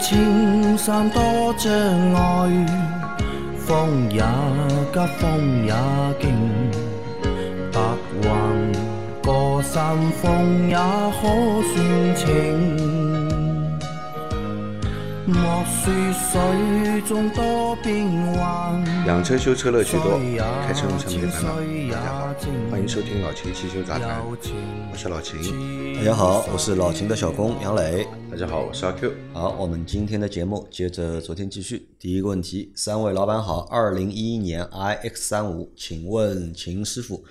青山多障碍，风也急，风也劲，白云过山峰也可算情。莫说水中多变幻，养车修车乐趣多，水也开车用车没烦恼。大家好，欢迎收听老秦汽修杂谈，我是老秦。大家好，我是老秦的小工杨磊。大家好，我是阿 Q。好，我们今天的节目接着昨天继续。第一个问题，三位老板好，二零一一年 iX 三五，请问秦师傅，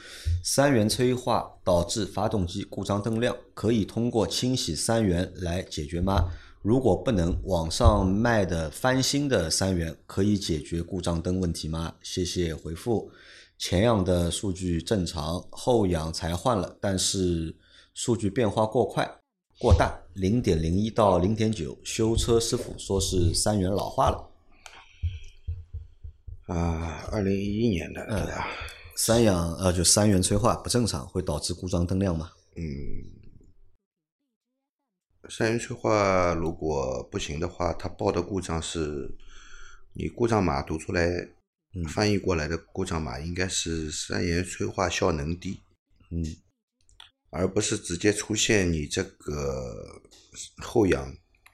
三元催化导致发动机故障灯亮，可以通过清洗三元来解决吗？如果不能，网上卖的翻新的三元可以解决故障灯问题吗？谢谢回复。前氧的数据正常，后氧才换了，但是数据变化过快。过大，零点零一到零点九，修车师傅说是三元老化了。啊，二零一一年的，对吧？三氧呃，就三元催化不正常，会导致故障灯亮吗？嗯三元催化如果不行的话，它报的故障是，你故障码读出来，翻译过来的故障码应该是三元催化效能低，嗯，而不是直接出现你这个后仰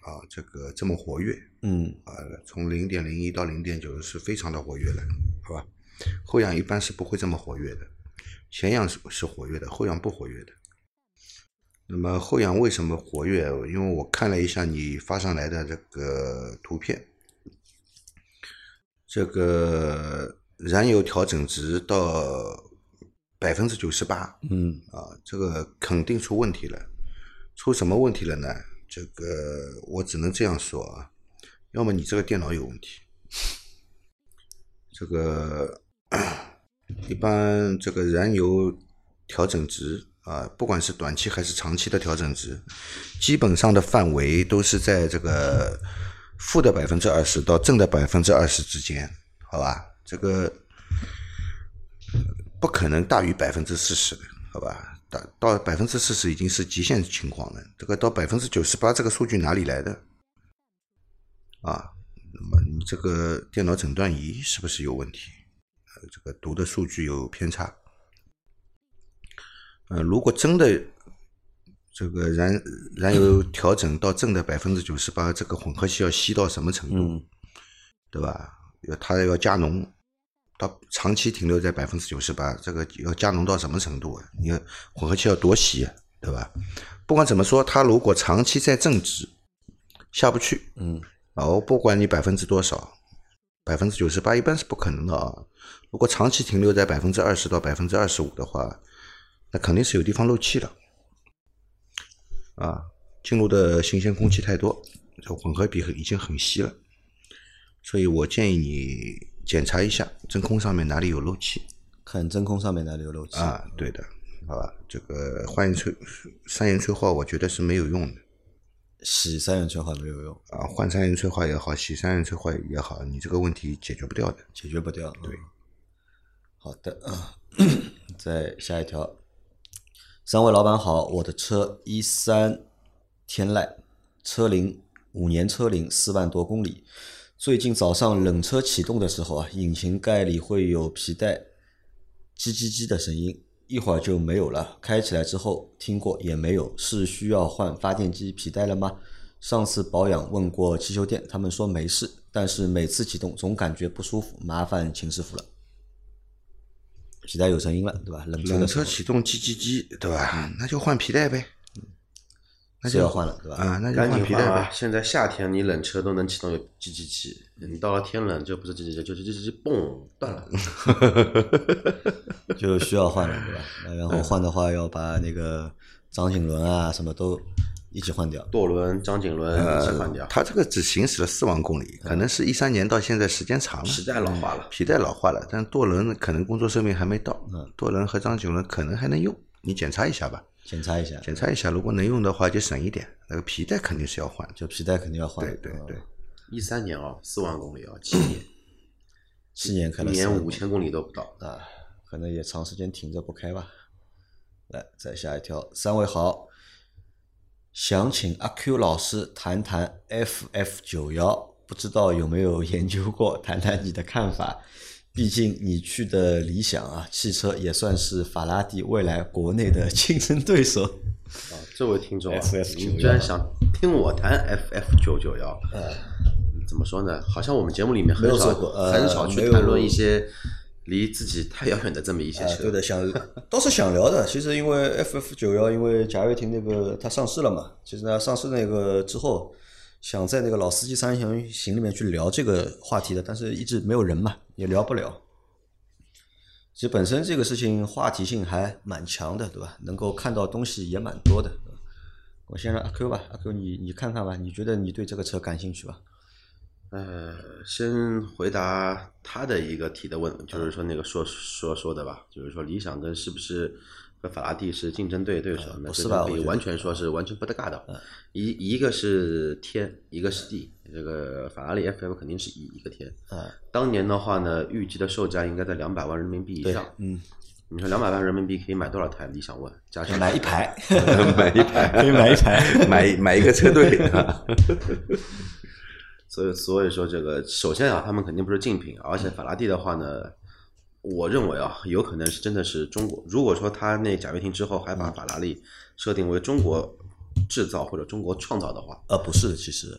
啊这个这么活跃，嗯啊，从零点零一到零点九是非常的活跃了，好吧？后仰一般是不会这么活跃的，前仰是是活跃的，后仰不活跃的。那么后仰为什么活跃？因为我看了一下你发上来的这个图片，这个燃油调整值到百分之九十八，嗯啊，这个肯定出问题了。出什么问题了呢？这个我只能这样说啊，要么你这个电脑有问题，这个一般这个燃油调整值啊，不管是短期还是长期的调整值，基本上的范围都是在这个负的百分之二十到正的百分之二十之间，好吧？这个不可能大于百分之四十的，好吧？到到百分之四十已经是极限情况了，这个到百分之九十八这个数据哪里来的？啊，那么你这个电脑诊断仪是不是有问题？呃，这个读的数据有偏差。呃，如果真的这个燃燃油调整到正的百分之九十八，这个混合气要吸到什么程度？嗯对吧？要它要加浓，到长期停留在百分之九十八，这个要加浓到什么程度啊？你看混合气要多稀啊，对吧？不管怎么说，它如果长期在正值下不去，嗯啊，我不管你百分之多少，百分之九十八一般是不可能的啊。如果长期停留在百分之二十到百分之二十五的话，那肯定是有地方漏气了，啊，进入的新鲜空气太多，这混合比已经很稀了，所以我建议你检查一下真空上面哪里有漏气看真空上面哪里有漏气。啊，对的，好吧，这个换催三元催化我觉得是没有用的。洗三元催化没有用，啊，换三元催化也好，洗三元催化也好，你这个问题解决不掉的。解决不掉。对，好的啊，再下一条。三位老板好，我的车一三天籁，车龄五年车龄四万多公里。最近早上冷车启动的时候啊，引擎盖里会有皮带叽叽叽的声音，一会儿就没有了。开起来之后听过也没有，是需要换发电机皮带了吗？上次保养问过汽修店，他们说没事，但是每次启动总感觉不舒服，麻烦秦师傅了。皮带有声音了，对吧？冷车冷车启动叽叽叽，对吧？那就换皮带呗。那是就要换了，对吧？啊，那就赶换皮带紧换啊！呗。现在夏天你冷车都能启动有叽叽叽，你到了天冷就不是叽叽叽，就是叽叽叽，嘣断了。就需要换了，对吧？那然后换的话，要把那个张紧轮啊什么都一起换掉。舵轮、张紧轮一起换掉，它这个只行驶了四万公里，可能是一三年到现在时间长了，皮带老化了。皮带老化了，但舵轮可能工作寿命还没到，舵轮和张紧轮可能还能用，你检查一下吧。检查一下，检查一下，如果能用的话就省一点，那个皮带肯定是要换。就皮带肯定要换。对对对，一三年哦，四万公里哦，七年，七年开了一年五千公里都不到。啊，可能也长时间停着不开吧。来，再下一条，三位好，想请阿 Q 老师谈谈 FF 九幺，不知道有没有研究过，谈谈你的看法。毕竟你去的理想啊，汽车也算是法拉第未来国内的竞争对手。啊，这位听众啊，FF91 你居然想听我谈 FF 九九幺？怎么说呢？好像我们节目里面很少呃很少去谈论一些离自己太遥远的这么一些哎，车。对的，想倒是想聊的。其实因为 FF 九幺，因为贾跃亭那个它上市了嘛，其实呢上市那个之后，想在那个老司机三人行里面去聊这个话题的，但是一直没有人嘛，也聊不了。其实本身这个事情话题性还蛮强的，对吧？能够看到东西也蛮多的。我先让阿 Q 吧，阿 Q 你你看看吧，你觉得你对这个车感兴趣吧？呃，先回答他的一个提的问，就是说那个说说说的吧，就是说理想跟是不是和法拉第是竞争对对手？那不是这吧我觉得个可以完全说是完全不搭嘎的。一一个是天，一个是地，这个法拉利 FF 肯定是一一个天。啊，当年的话呢，预计的售价应该在两百万人民币以上。嗯，你说两百万人民币可以买多少台理想 ONE？加上买一排，买一排，可以买一排。买买一个车队。所以所以说这个，首先啊，他们肯定不是竞品，而且法拉第的话呢，我认为啊，有可能是真的是中国。如果说他那贾跃亭之后还把法拉利设定为中国制造或者中国创造的话，呃，不是，其实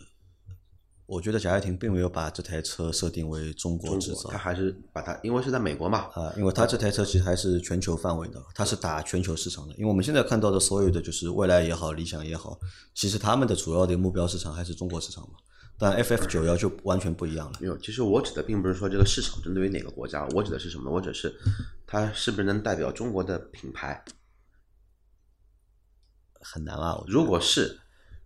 我觉得贾跃亭并没有把这台车设定为中国制造他还是把它，因为是在美国嘛，啊，因为他这台车其实还是全球范围的，它是打全球市场的。因为我们现在看到的所有的就是未来也好，理想也好，其实他们的主要的目标市场还是中国市场嘛。但 FF 九幺就完全不一样了。没有，其实我指的并不是说这个市场针对于哪个国家，我指的是什么呢？我指的是它是不是能代表中国的品牌。很难啊，如果是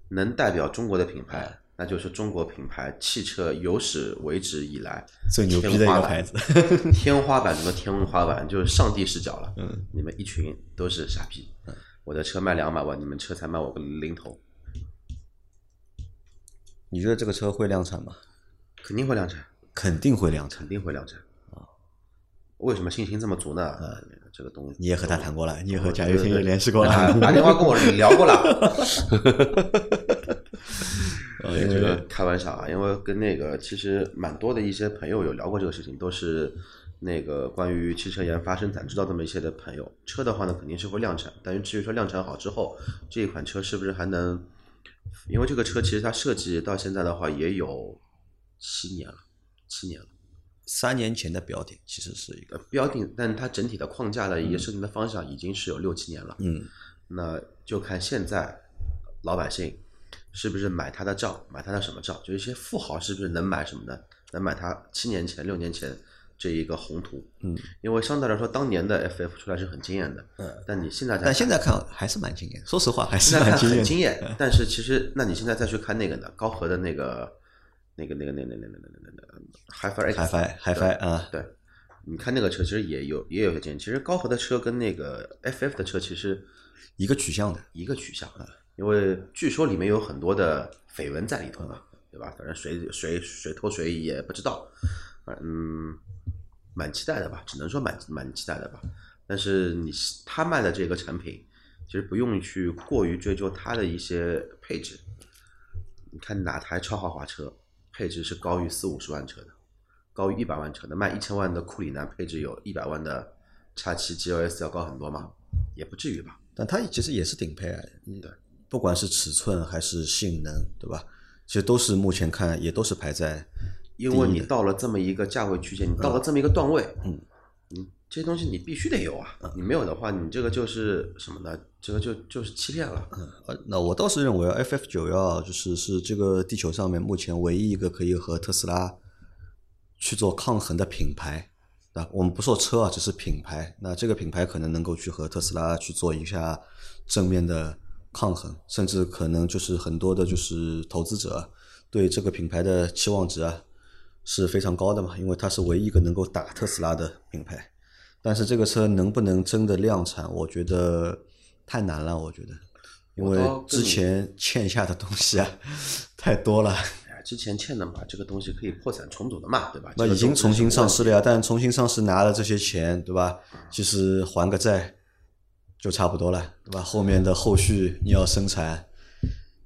能代表中国的品牌，那就是中国品牌汽车有史为止以来最牛逼的一个牌子。天花板中的天花板，就是上帝视角了。嗯，你们一群都是傻逼。我的车卖两百万，你们车才卖我个零头，你觉得这个车会量产吗？肯定会量产，肯定会量产肯。定会量产啊。为什么信心这么足呢？呃这个东西你也和他谈过了，你也和贾跃亭也联系过打了。打电话跟我聊过了。呃，这个开玩笑啊，因为跟那个其实蛮多的一些朋友有聊过这个事情，都是那个关于汽车研发、生产、制造这么一些的朋友。车的话呢，肯定是会量产，但是至于说量产好之后，这一款车是不是还能？因为这个车其实它设计到现在的话也有七年了，七年了。三年前的标定其实是一个，呃，标定，但它整体的框架的一个设定的方向已经是有六七年了。嗯，那就看现在老百姓是不是买它的账，买它的什么账？就一些富豪是不是能买什么呢？能买它七年前、六年前这一个宏图？嗯，因为相对来说，当年的 FF 出来是很惊艳的。嗯，但你现在但现在看还是蛮惊艳。说实话，还是蛮惊艳的。很惊艳，但是其实，那你现在再去看那个呢？高和的那个、那个、那个、那个、那个、那个、那个、那个 HiFi X，海飞海飞啊，对，你看那个车其实也有也有些惊艳。其实高和的车跟那个 FF 的车其实一个取向的。一个取向，因为据说里面有很多的绯闻在里头嘛，对吧？反正谁谁谁偷谁也不知道，嗯，蛮期待的吧，只能说蛮蛮期待的吧。但是你他卖的这个产品，其实不用去过于追究它的一些配置。你看哪台超豪华车配置是高于四五十万车的，高于一百万车的，卖一千万的库里南配置有一百万的叉七 GLS 要高很多吗？也不至于吧。但它其实也是顶配啊，嗯对，不管是尺寸还是性能，对吧？其实都是目前看也都是排在因为你到了这么一个价位区间，你到了这么一个段位，嗯，你这些东西你必须得有啊，你没有的话，你这个就是什么呢？这个就就是欺骗了。呃，那我倒是认为 FF 九幺就是是这个地球上面目前唯一一个可以和特斯拉去做抗衡的品牌，对吧？我们不说车啊，只是品牌。那这个品牌可能能够去和特斯拉去做一下正面的抗衡，甚至可能就是很多的就是投资者对这个品牌的期望值啊是非常高的嘛，因为它是唯一一个能够打特斯拉的品牌。但是这个车能不能真的量产，我觉得太难了。我觉得，因为之前欠下的东西啊太多了。哎，之前欠的嘛，这个东西可以破产重组的嘛，对吧？那已经重新上市了呀，但重新上市拿了这些钱，对吧？其实还个债就差不多了，对吧？后面的后续你要生产，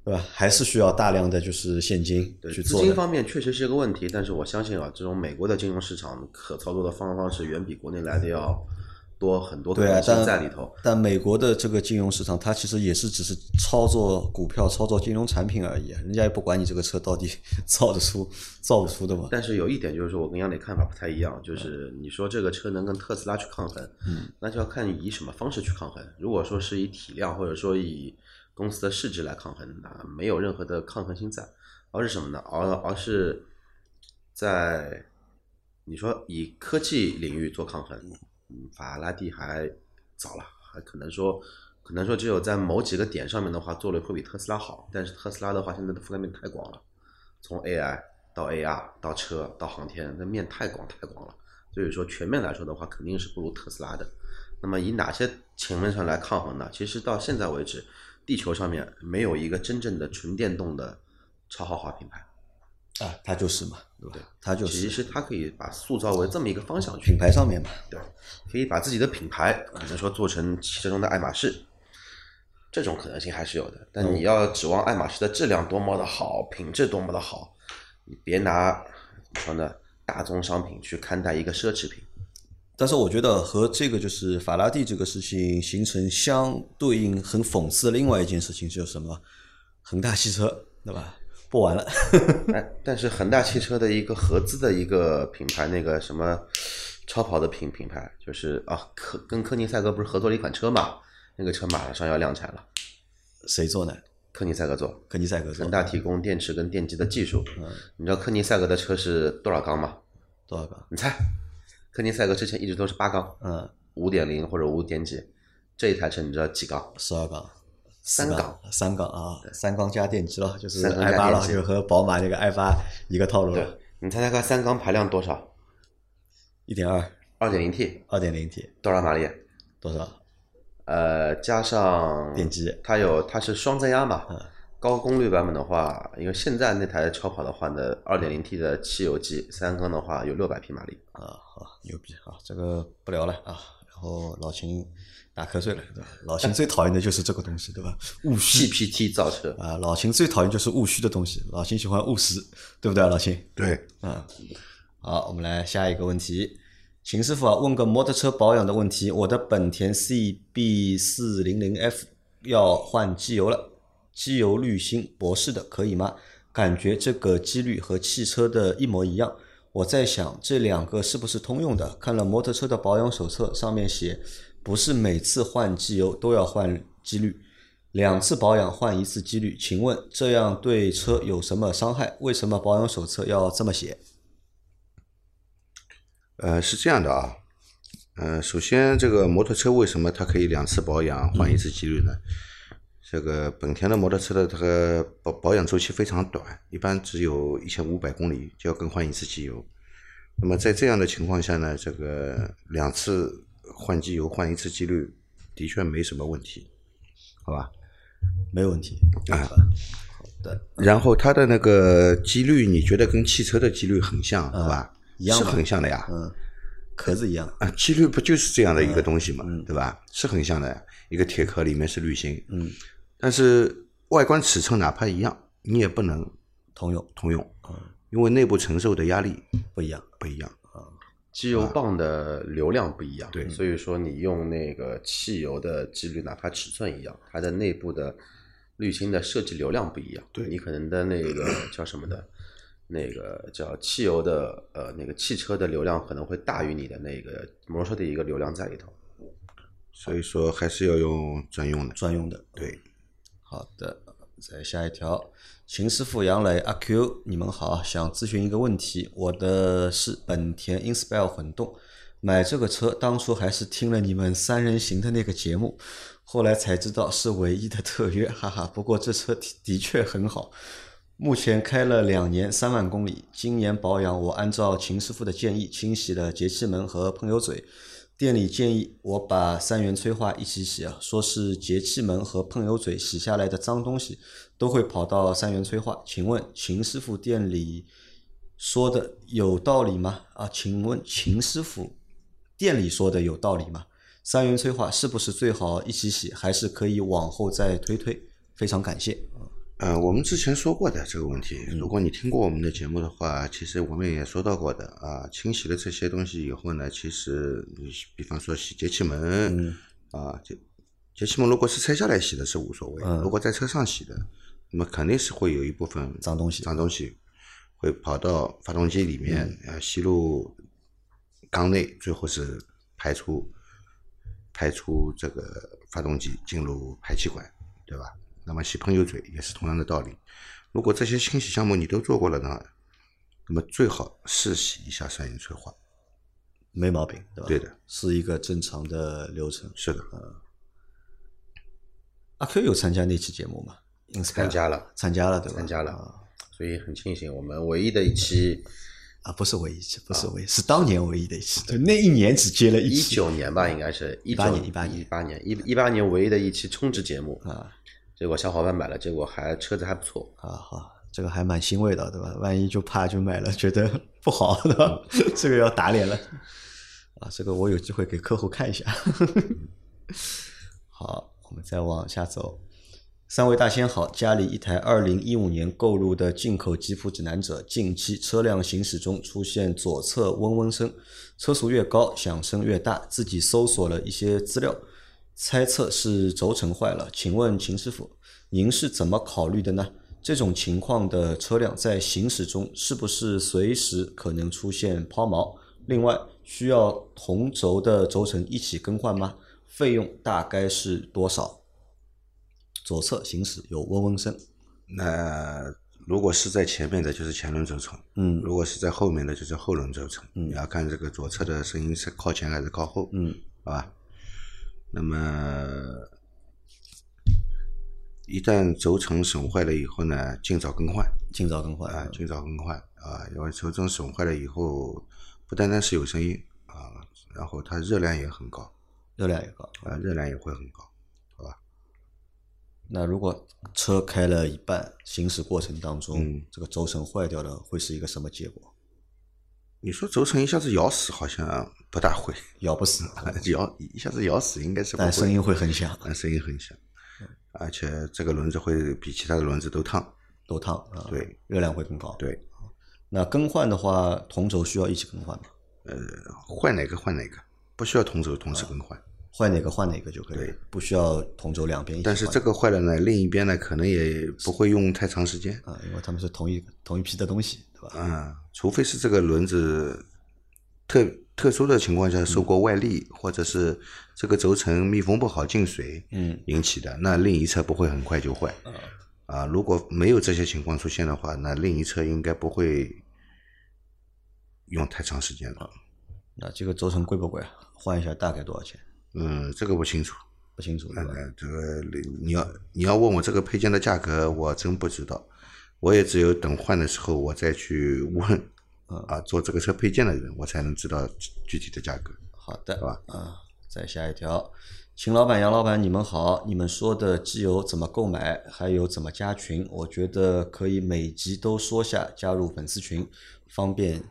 对吧？还是需要大量的就是现金对资金去做的。方面确实是个问题，但是我相信啊，这种美国的金融市场可操作的方方式远比国内来的要多很多可对啊能，在里头。但美国的这个金融市场，它其实也是只是操作股票、操作金融产品而已，人家也不管你这个车到底 造得出、造不出的嘛。但是有一点就是说，我跟杨磊看法不太一样，就是你说这个车能跟特斯拉去抗衡，嗯，那就要看以什么方式去抗衡。如果说是以体量或者说以公司的市值来抗衡，那没有任何的抗衡心在，而是什么呢？而而是在你说以科技领域做抗衡，嗯，法拉第还早了，还可能说。可能说只有在某几个点上面的话，做的会比特斯拉好，但是特斯拉的话，现在的覆盖面太广了，从 AI 到 AR 到车到航天，那面太广太广了，所以说全面来说的话，肯定是不如特斯拉的。那么以哪些层面上来抗衡呢？其实到现在为止，地球上面没有一个真正的纯电动的超豪华品牌。啊，它就是嘛，对吧？它就是其实它可以把塑造为这么一个方向去品牌上面嘛。对，可以把自己的品牌可能说做成汽车中的爱马仕，这种可能性还是有的。但你要指望爱马仕的质量多么的好，品质多么的好，你别拿说呢大宗商品去看待一个奢侈品。但是我觉得和这个就是法拉第这个事情形成相对应很讽刺的另外一件事情就是什么？恒大汽车，对吧？不玩了，哎，但是恒大汽车的一个合资的一个品牌，那个什么超跑的品品牌，就是啊科跟科尼赛格不是合作了一款车嘛？那个车马上要量产了，谁做呢？科尼赛格做，科尼赛格做恒大提供电池跟电机的技术。嗯你知道科尼赛格的车是多少缸吗？多少缸？你猜？科尼赛格之前一直都是八缸，嗯，五点零或者五点几，这一台车你知道几缸？十二缸，三缸缸，三缸啊，三缸加电机了，就是 i 八了，就和宝马那个 i 八一个套路对了，，你猜猜看，三缸排量多少？一点二，二点零 T，二点零 T 多少马力？多少？呃，加上电机它有它是双增压嘛嗯，高功率版本的话，因为现在那台超跑的话呢，二点零 T 的汽油机三缸的话有六百匹马力，啊，好牛逼啊！这个不聊了啊。然后老秦打瞌睡了，对吧？老秦最讨厌的就是这个东西，对吧？务虚 PPT 造车，啊，老秦最讨厌就是务虚的东西，老秦喜欢务实，对不对啊，老秦？对，嗯，好，我们来下一个问题。秦师傅啊，问个摩托车保养的问题。我的本田 CB 四零零 F 要换机油了，机油滤芯博士的可以吗？感觉这个机滤和汽车的一模一样。我在想这两个是不是通用的？看了摩托车的保养手册，上面写不是每次换机油都要换机滤，两次保养换一次机滤。请问这样对车有什么伤害？为什么保养手册要这么写？呃，是这样的啊，呃，首先这个摩托车为什么它可以两次保养换一次机滤呢？这个本田的摩托车的这个保保养周期非常短，一般只有一千五百公里就要更换一次机油。那么在这样的情况下呢，这个两次换机油换一次机滤的确没什么问题，好吧？没问题。啊好的，然后它的那个机滤，你觉得跟汽车的机滤很像，好吧？一样是很像的呀。嗯，壳子一样。啊，机滤不就是这样的一个东西嘛，对吧？是很像的，一个铁壳里面是滤芯，嗯，但是外观尺寸哪怕一样，你也不能通用通用，因为内部承受的压力不一样。不一样。机油泵的流量不一样，对所以说你用那个汽油的机滤，哪怕尺寸一样，它的内部的滤芯的设计流量不一样，对你可能的那个叫什么的，那个叫汽油的呃那个汽车的流量可能会大于你的那个摩托车的一个流量在里头。所以说还是要用专用的。专用的。对，好的，再下一条，秦师傅、杨磊、阿 Q，你们好，想咨询一个问题。我的是本田 Inspire 混动，买这个车当初还是听了你们三人行的那个节目，后来才知道是唯一的特约，哈哈。不过这车的的确很好，目前开了两年三万公里，今年保养我按照秦师傅的建议清洗了节气门和喷油嘴。店里建议我把三元催化一起洗啊，说是节气门和喷油嘴洗下来的脏东西都会跑到三元催化。请问秦师傅店里说的有道理吗？啊，请问秦师傅店里说的有道理吗？三元催化是不是最好一起洗，还是可以往后再推推？非常感谢。呃，我们之前说过的这个问题，嗯如果你听过我们的节目的话，其实我们也说到过的啊。清洗了这些东西以后呢，其实你比方说洗节气门、嗯啊，节节气门如果是拆下来洗的是无所谓，嗯如果在车上洗的，那么肯定是会有一部分脏东西脏东西会跑到发动机里面，嗯呃，吸入缸内，最后是排出排出这个发动机进入排气管，对吧？那么洗喷油嘴也是同样的道理。如果这些清洗项目你都做过了呢，那么最好试洗一下三元催化。没毛病，对吧？对的，是一个正常的流程。是的，阿 Q 有参加那期节目吗？参加了，参加了，对吧？参加了啊所以很庆幸我们唯一的一期啊，不是唯一一期，不是唯一，是当年唯一的一期，就那一年只接了一一。九年吧，应该是一18年一八年一八年一一八年唯一的一期充值节目啊，结果小伙伴买了，结果还车子还不错，啊，好，这个还蛮欣慰的，对吧？万一就怕就买了，觉得 不好，对吧？这个要打脸了。啊，这个我有机会给客户看一下。好，我们再往下走。三位大仙好，家里一台二零一五年购入的进口吉普指南者，近期车辆行驶中出现左侧嗡嗡声，车速越高响声越大。自己搜索了一些资料，猜测是轴承坏了。请问秦师傅，您是怎么考虑的呢？这种情况的车辆在行驶中是不是随时可能出现抛锚？另外，需要同轴的轴承一起更换吗？费用大概是多少？左侧行驶有嗡嗡声，那如果是在前面的，就是前轮轴承；嗯如果是在后面的，就是后轮轴承。你要看这个左侧的声音是靠前还是靠后，嗯，好吧？那么一旦轴承损坏了以后呢，尽早更换尽早更换啊，尽早更换啊，因为轴承损坏了以后，不单单是有声音啊，然后它热量也很高热量也高。啊，热量也会很高。好吧那如果车开了一半，行驶过程当中，嗯这个轴承坏掉了，会是一个什么结果？你说轴承一下子咬死，好像不大会，咬不死，咬一下子咬死应该是不会，但声音会很响，但声音很响，而且这个轮子会比其他的轮子都烫。都烫啊。对，热量会更高。，对，那更换的话，同轴需要一起更换吗？呃换哪个换哪个，不需要同轴同时更换。换哪个换哪个就可以对，不需要同轴两边一起。但是这个坏了呢，另一边呢可能也不会用太长时间。啊，因为他们是同一同一批的东西，对吧？啊，除非是这个轮子特特殊的情况下受过外力，或者是这个轴承密封不好进水，嗯，引起的，那另一侧不会很快就坏。啊，如果没有这些情况出现的话，那另一侧应该不会用太长时间了。那这个轴承贵不贵啊？换一下大概多少钱？嗯，这个不清楚。不清楚，对吧？呃，这个你要你要问我这个配件的价格，我真不知道。我也只有等换的时候，我再去问啊，做这个车配件的人，我才能知道具体的价格。好的，吧啊，再下一条，秦老板、杨老板，你们好，你们说的机油怎么购买，还有怎么加群？我觉得可以每集都说下，加入粉丝群，方便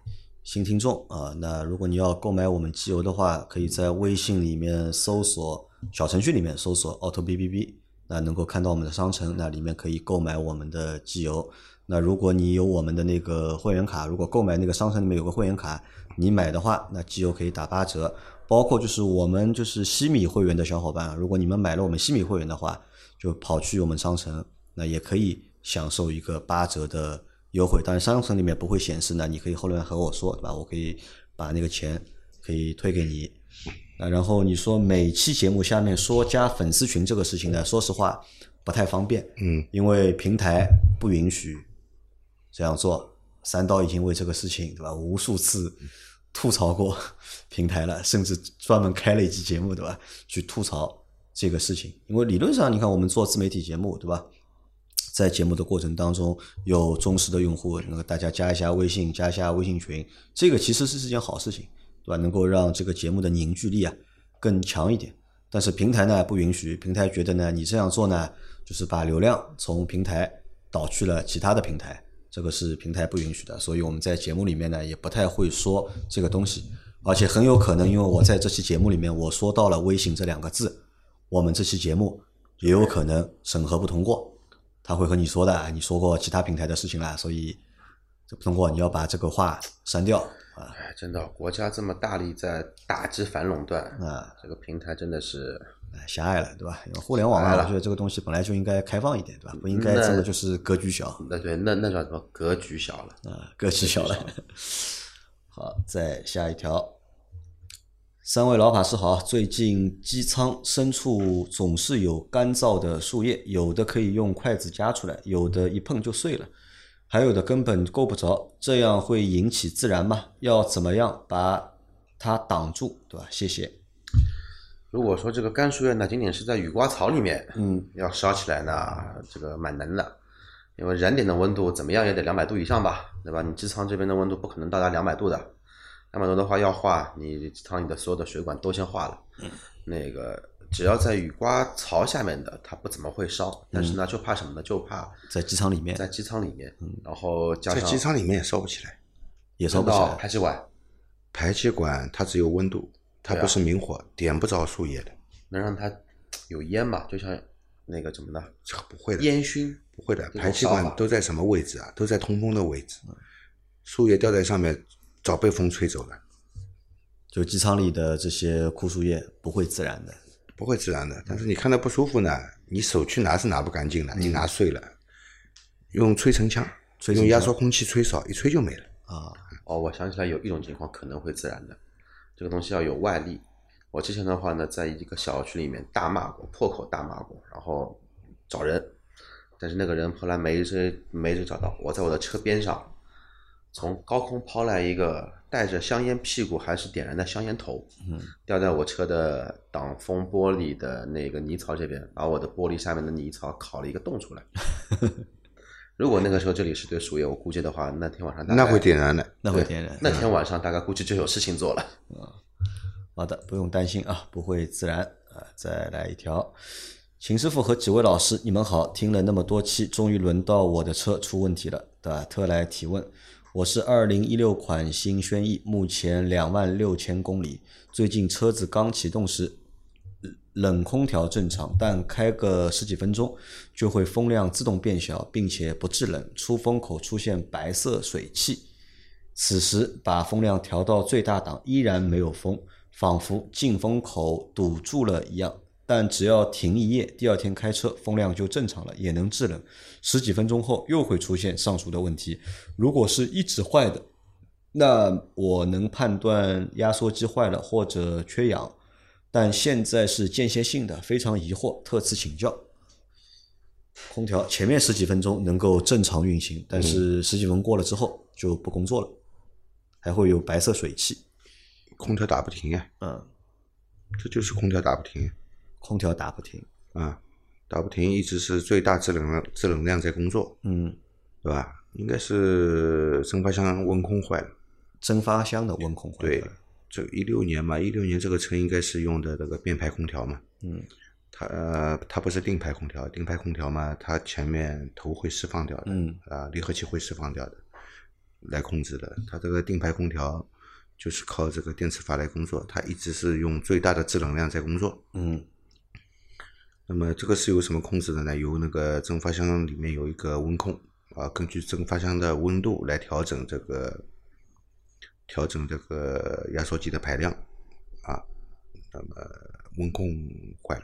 新听众啊。那如果你要购买我们机油的话，可以在微信里面搜索小程序里面搜索 auto B B B，那能够看到我们的商城，那里面可以购买我们的机油。那如果你有我们的那个会员卡，如果购买那个商城里面有个会员卡，你买的话，那机油可以打八折。包括就是我们就是西米会员的小伙伴，如果你们买了我们西米会员的话，就跑去我们商城，那也可以享受一个八折的优惠。当然商城里面不会显示呢，你可以后面和我说，对吧？我可以把那个钱可以退给你。那然后你说每期节目下面说加粉丝群这个事情呢，说实话不太方便，嗯，因为平台不允许这样做。三刀已经为这个事情，对吧？无数次吐槽过平台了，甚至专门开了一期节目，对吧？去吐槽这个事情。因为理论上，你看我们做自媒体节目，对吧？在节目的过程当中，有忠实的用户，那个大家加一下微信，加一下微信群，这个其实是是件好事情，对吧？能够让这个节目的凝聚力啊更强一点。但是平台呢不允许，平台觉得呢你这样做呢，就是把流量从平台导去了其他的平台，这个是平台不允许的。所以我们在节目里面呢也不太会说这个东西，而且很有可能因为我在这期节目里面我说到了微信这两个字，我们这期节目也有可能审核不通过。他会和你说的，你说过其他平台的事情了，所以这不通过，你要把这个话删掉啊哎，真的，国家这么大力在打击反垄断，啊，这个平台真的是哎狭隘了，对吧？因为互联网啊，狭隘了我觉得这个东西本来就应该开放一点，对吧？不应该那真的就是格局小那对那那叫什么格局小了。啊，格局小了。好，再下一条。三位老法师好，最近机舱深处总是有干燥的树叶，有的可以用筷子夹出来，有的一碰就碎了，还有的根本够不着，这样会引起自燃吗？要怎么样把它挡住，对吧？谢谢。如果说这个干树叶呢，仅仅是在雨刮槽里面，嗯，要烧起来呢，这个蛮难的，因为燃点的温度怎么样也得两百度以上吧，对吧？你机舱这边的温度不可能到达两百度的，两百度的话要化，你机舱里的所有的水管都先化了。嗯，那个只要在雨刮槽下面的，它不怎么会烧，但是呢，就怕什么呢？就怕在机舱里面在机舱里面，然后加在机舱里面也烧不起来，也烧不起来。排气管，排气管它只有温度，它不是明火，点不着树叶的，能让它有烟嘛？就像那个怎么呢？这个不会的，烟熏不会的，排气管都在什么位置啊？都在通风的位置，树叶掉在上面，早被风吹走了，就机舱里的这些枯树叶不会自燃的。不会自燃的。但是你看到不舒服呢，你手去拿是拿不干净的，你拿碎了，用吹尘枪，用压缩空气吹扫，一吹就没了。啊，哦，我想起来有一种情况可能会自燃的，这个东西要有外力。我之前的话呢，在一个小区里面大骂过，破口大骂过，然后找人，但是那个人后来没谁没谁找到。我在我的车边上，从高空抛来一个带着香烟屁股还是点燃的香烟头，嗯，掉在我车的挡风玻璃的那个泥槽这边，把我的玻璃下面的泥槽烤了一个洞出来。如果那个时候这里是对树叶，我估计的话，那天晚上那会点燃的，那会点燃。那天晚上大概估计就有事情做了。嗯好的，不用担心啊，不会自燃啊。再来一条，秦师傅和几位老师，你们好，听了那么多期，终于轮到我的车出问题了，对吧？特来提问，我是二零一六款新轩逸，目前两万六千公里，最近车子刚启动时。冷空调正常，但开个十几分钟就会风量自动变小，并且不制冷，出风口出现白色水汽。此时把风量调到最大档，依然没有风，仿佛进风口堵住了一样。但只要停一夜，第二天开车风量就正常了，也能制冷。十几分钟后又会出现上述的问题。如果是一直坏的，那我能判断压缩机坏了或者缺氧。但现在是间歇性的，非常疑惑，特此请教。空调前面十几分钟能够正常运行，但是十几分钟过了之后就不工作了，还会有白色水汽。空调打不停呀，嗯，这就是空调打不停空调打不停。啊，打不停一直是最大制冷量制冷量在工作，嗯，对吧？应该是蒸发箱温控坏了。蒸发箱的温控坏了对了。，这一六年嘛，一六年这个车应该是用的那个变排空调嘛。嗯，它呃，它不是定排空调，定排空调嘛，它前面头会释放掉的，嗯啊，离合器会释放掉的，来控制的。它这个定排空调就是靠这个电磁阀来工作，它一直是用最大的制冷量在工作。嗯那么这个是由什么控制的呢？由那个蒸发箱里面有一个温控啊，根据蒸发箱的温度来调整这个调整这个压缩机的排量啊。那么温控坏了，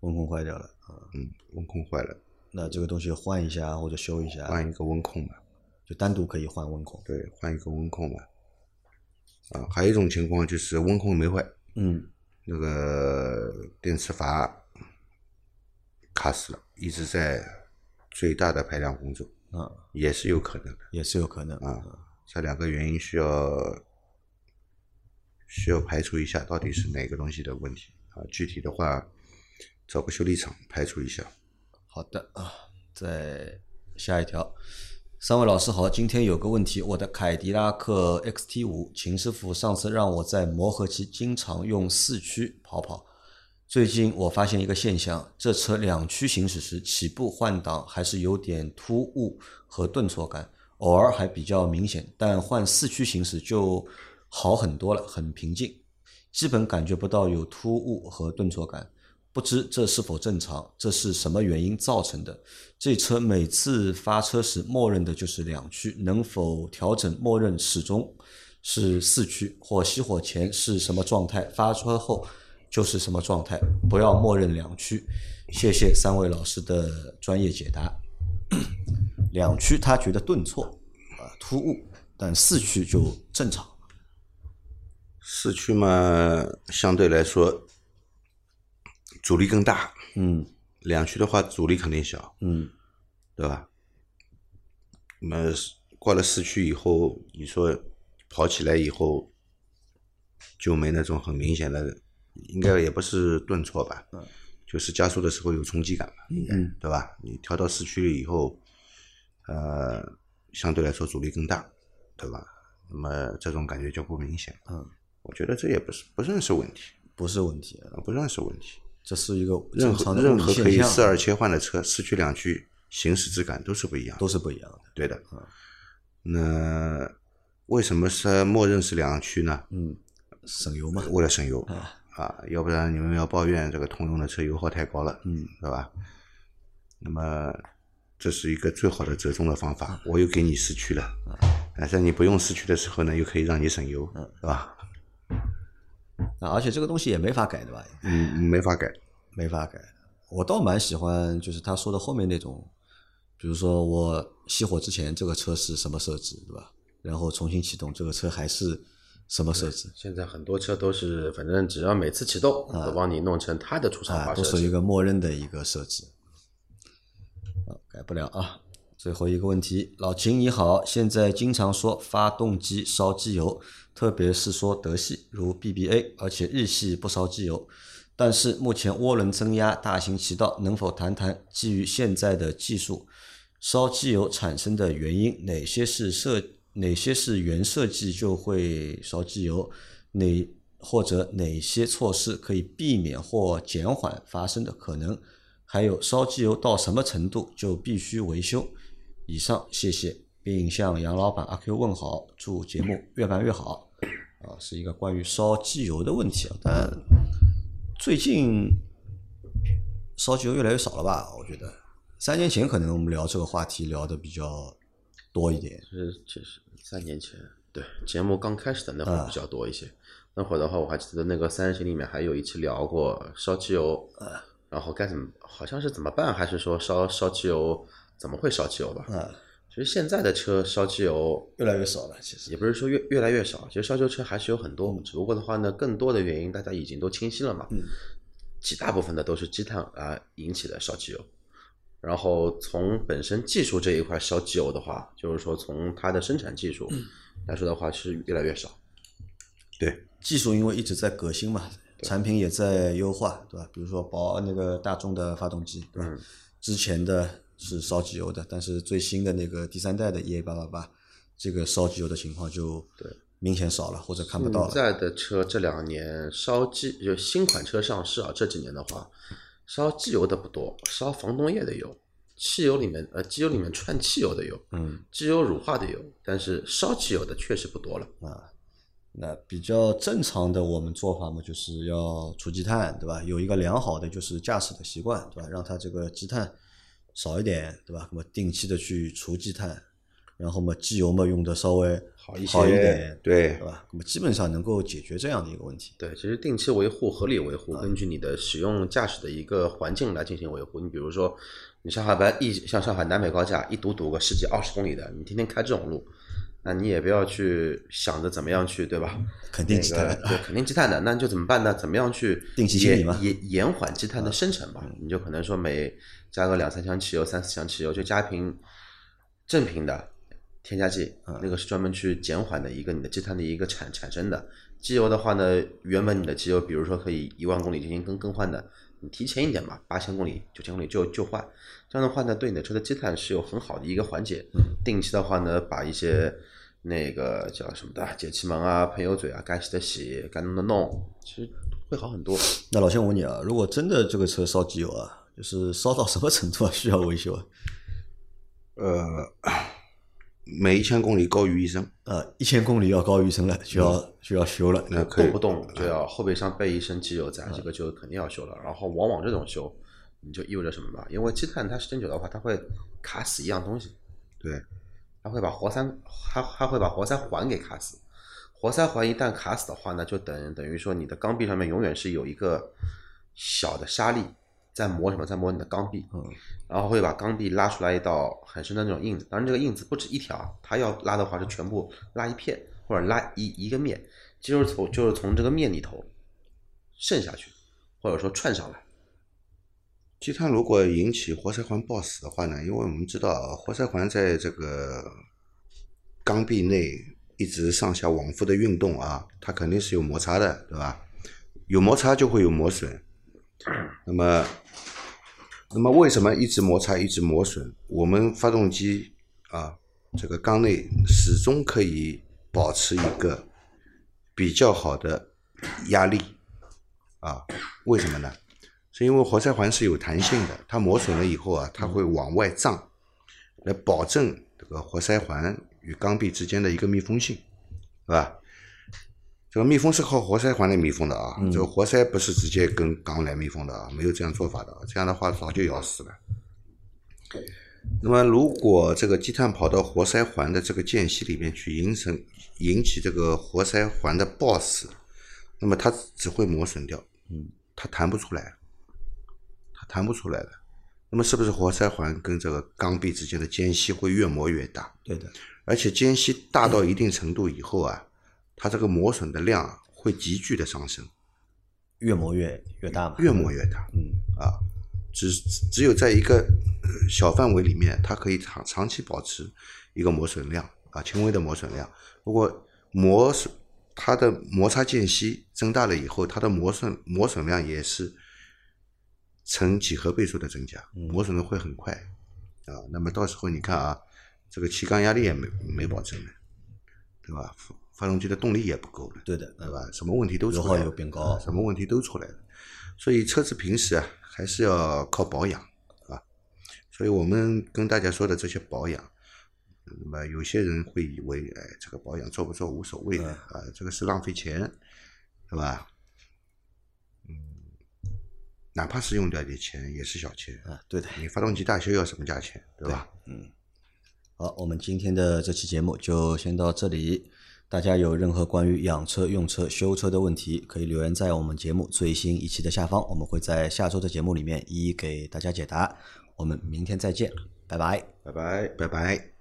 温控坏掉了啊，嗯，温控坏了，那这个东西换一下或者修一下，换一个温控吧，就单独可以换温控。对，换一个温控吧。啊，还有一种情况就是温控没坏，嗯那个电磁阀卡死了，一直在最大的排量工作，啊，也是有可能的。也是有可能啊，这两个原因需要需要排除一下，到底是哪个东西的问题啊？具体的话，找个修理厂排除一下。好的啊，再下一条。三位老师好，今天有个问题，我的凯迪拉克 XT 五，秦师傅上次让我在磨合期经常用四驱跑跑。最近我发现一个现象，这车两驱行驶时起步换挡还是有点突兀和顿挫感，偶尔还比较明显，但换四驱行驶就好很多了，很平静，基本感觉不到有突兀和顿挫感。不知这是否正常？这是什么原因造成的？这车每次发车时默认的就是两驱，能否调整默认始终是四驱？或熄火前是什么状态？发车后就是什么状态？不要默认两驱。谢谢三位老师的专业解答。两驱他觉得顿挫啊突兀，但四驱就正常。四驱嘛，相对来说阻力更大，嗯两驱的话阻力肯定小，嗯对吧？那么挂了四驱以后，你说跑起来以后就没那种很明显的，应该也不是顿挫吧？就是加速的时候有冲击感吧，应该嗯对吧？你调到四驱以后，呃，相对来说阻力更大，对吧？那么这种感觉就不明显。嗯，我觉得这也不是不算是问题，不是问题，啊，不算是问题。这是一个任何任何可以四二切换的车，四驱两驱行驶质感都是不一样的。都是不一样的。对的。那为什么是默认是两驱呢？嗯，省油嘛。为了省油啊，要不然你们要抱怨这个通用的车油耗太高了，嗯，对吧？那么这是一个最好的折中的方法，我又给你四驱了，但是你不用四驱的时候呢，又可以让你省油，是吧？啊，而且这个东西也没法改的吧？嗯，没法改。没法改。我倒蛮喜欢，就是他说的后面那种，比如说我熄火之前这个车是什么设置，对吧？然后重新启动这个车还是什么设置现在很多车都是，反正只要每次启动，都帮你弄成它的出厂。都是一个默认的一个设置。啊，改不了啊。最后一个问题，老秦你好，现在经常说发动机烧机油，特别是说德系如 BBA，而且日系不烧机油。但是目前涡轮增压大行其道，能否谈谈基于现在的技术，烧机油产生的原因？哪些是设哪些是原设计就会烧机油？哪或者哪些措施可以避免或减缓发生的可能？还有烧机油到什么程度就必须维修？以上，谢谢，并向杨老板阿 Q 问好，祝节目越办越好。啊，是一个关于烧机油的问题啊，但最近烧机油越来越少了吧？我觉得三年前可能我们聊这个话题聊的比较多一点。是，其实三年前，对节目刚开始的那会儿比较多一些。那会儿的话，我还记得那个三人行里面还有一期聊过烧机油，然后该怎么，好像是怎么办，还是说烧烧机油怎么会烧机油吧？啊，其实现在的车烧机油越来越少了，其实。也不是说越越来越少，其实烧机油车还是有很多，只不过的话呢，更多的原因大家已经都清晰了嘛。嗯。极大部分的都是积碳啊引起的烧机油，然后从本身技术这一块烧机油的话，就是说从它的生产技术来说的话是越来越少。对，技术因为一直在革新嘛，产品也在优化，对吧？比如说宝那个大众的发动机，对吧？之前的是烧机油的，但是最新的那个第三代的 EA 八八八，这个烧机油的情况就对明显少了，或者看不到了现。在的车这两年烧机就新款车上市啊，这几年的话，烧机油的不多，烧防冻液的有，汽油里面呃机油里面串汽油的有，嗯，机油乳化的有，但是烧汽油的确实不多了啊。那比较正常的我们做法嘛，就是要除积碳，对吧？有一个良好的就是驾驶的习惯，对吧？让它这个积碳少一点，对吧？那么定期的去除积碳，然后嘛，机油嘛用的稍微好一些好一点，对对吧？那么基本上能够解决这样的一个问题。对，其实定期维护、合理维护，根据你的使用驾驶的一个环境来进行维护。你比如说，你上海班一像上海南北高架一堵堵个十几二十公里的，你天天开这种路，那你也不要去想着怎么样去，对吧？肯定积碳那个对，肯定积碳的，那就怎么办呢？怎么样去定期清理嘛延延延缓积碳的生成吧？你就可能说每加个两三箱汽油、三四箱汽油，就加一瓶正品的添加剂啊，那个是专门去减缓的一个你的积碳的一个产产生的。机油的话呢，原本你的机油，比如说可以一万公里进行更更换的，你提前一点吧，八千公里、九千公里就就换，这样的话呢，对你的车的积碳是有很好的一个缓解。定期的话呢，把一些那个叫什么的节气门啊、喷油嘴啊，该洗的洗，该弄的弄，其实会好很多。那老先我问你啊，如果真的这个车烧机油啊，就是烧到什么程度啊，需要维修啊？呃，每一千公里高于一升，呃，一千公里要高于一升了，就要就要修了。那可以动不动就要后备箱备一升机油在，这个就肯定要修了。然后往往这种修，你就意味着什么吧？因为积碳它时间久的话，它会卡死一样东西，对，它会把活塞，它它会把活塞环给卡死。活塞环一旦卡死的话呢，就等等于说你的缸壁上面永远是有一个小的沙粒在磨什么，在磨你的缸壁，嗯，然后会把缸壁拉出来一道很深的那种印子。当然，这个印子不止一条，它要拉的话是全部拉一片或者拉一一个面，就是从就是从这个面里头渗下去，或者说串上来。积碳如果引起活塞环爆死的话呢，因为我们知道啊活塞环在这个缸壁内一直上下往复的运动啊，它肯定是有摩擦的，对吧？有摩擦就会有磨损。那么，那么为什么一直摩擦一直磨损？我们发动机啊，这个缸内始终可以保持一个比较好的压力啊？为什么呢？是因为活塞环是有弹性的，它磨损了以后啊，它会往外胀，来保证这个活塞环与缸壁之间的一个密封性，是吧？这个密封是靠活塞环来密封的啊，这个活塞不是直接跟缸来密封的啊，没有这样做法的啊，这样的话早就咬死了。那么，如果这个积碳跑到活塞环的这个间隙里面去，引成引起这个活塞环的爆死，那么它只会磨损掉，嗯，它弹不出来，它弹不出来的。那么，是不是活塞环跟这个缸壁之间的间隙会越磨越大？对的，而且间隙大到一定程度以后啊，它这个磨损的量啊会急剧的上升，越磨越越大嘛。越磨越大。嗯啊，只只有在一个呃小范围里面，它可以长长期保持一个磨损量啊，轻微的磨损量。如果磨损它的摩擦间隙增大了以后，它的磨损磨损量也是呈几何倍数的增加，磨损的会很快啊。那么到时候你看啊，这个气缸压力也没没保证的，对吧？发发动机的动力也不够了。对的，对吧？什么问题都出来了，又变高啊什么问题都出来了。所以车子平时啊，还是要靠保养啊。所以我们跟大家说的这些保养，那么有些人会以为，哎，这个保养做不做无所谓的啊，这个是浪费钱，对吧？嗯，哪怕是用掉点钱，也是小钱。啊，对的。你发动机大修要什么价钱，对吧？嗯好，我们今天的这期节目就先到这里。大家有任何关于养车、用车、修车的问题，可以留言在我们节目最新一期的下方，我们会在下周的节目里面一一给大家解答。我们明天再见，拜拜。拜拜。拜拜。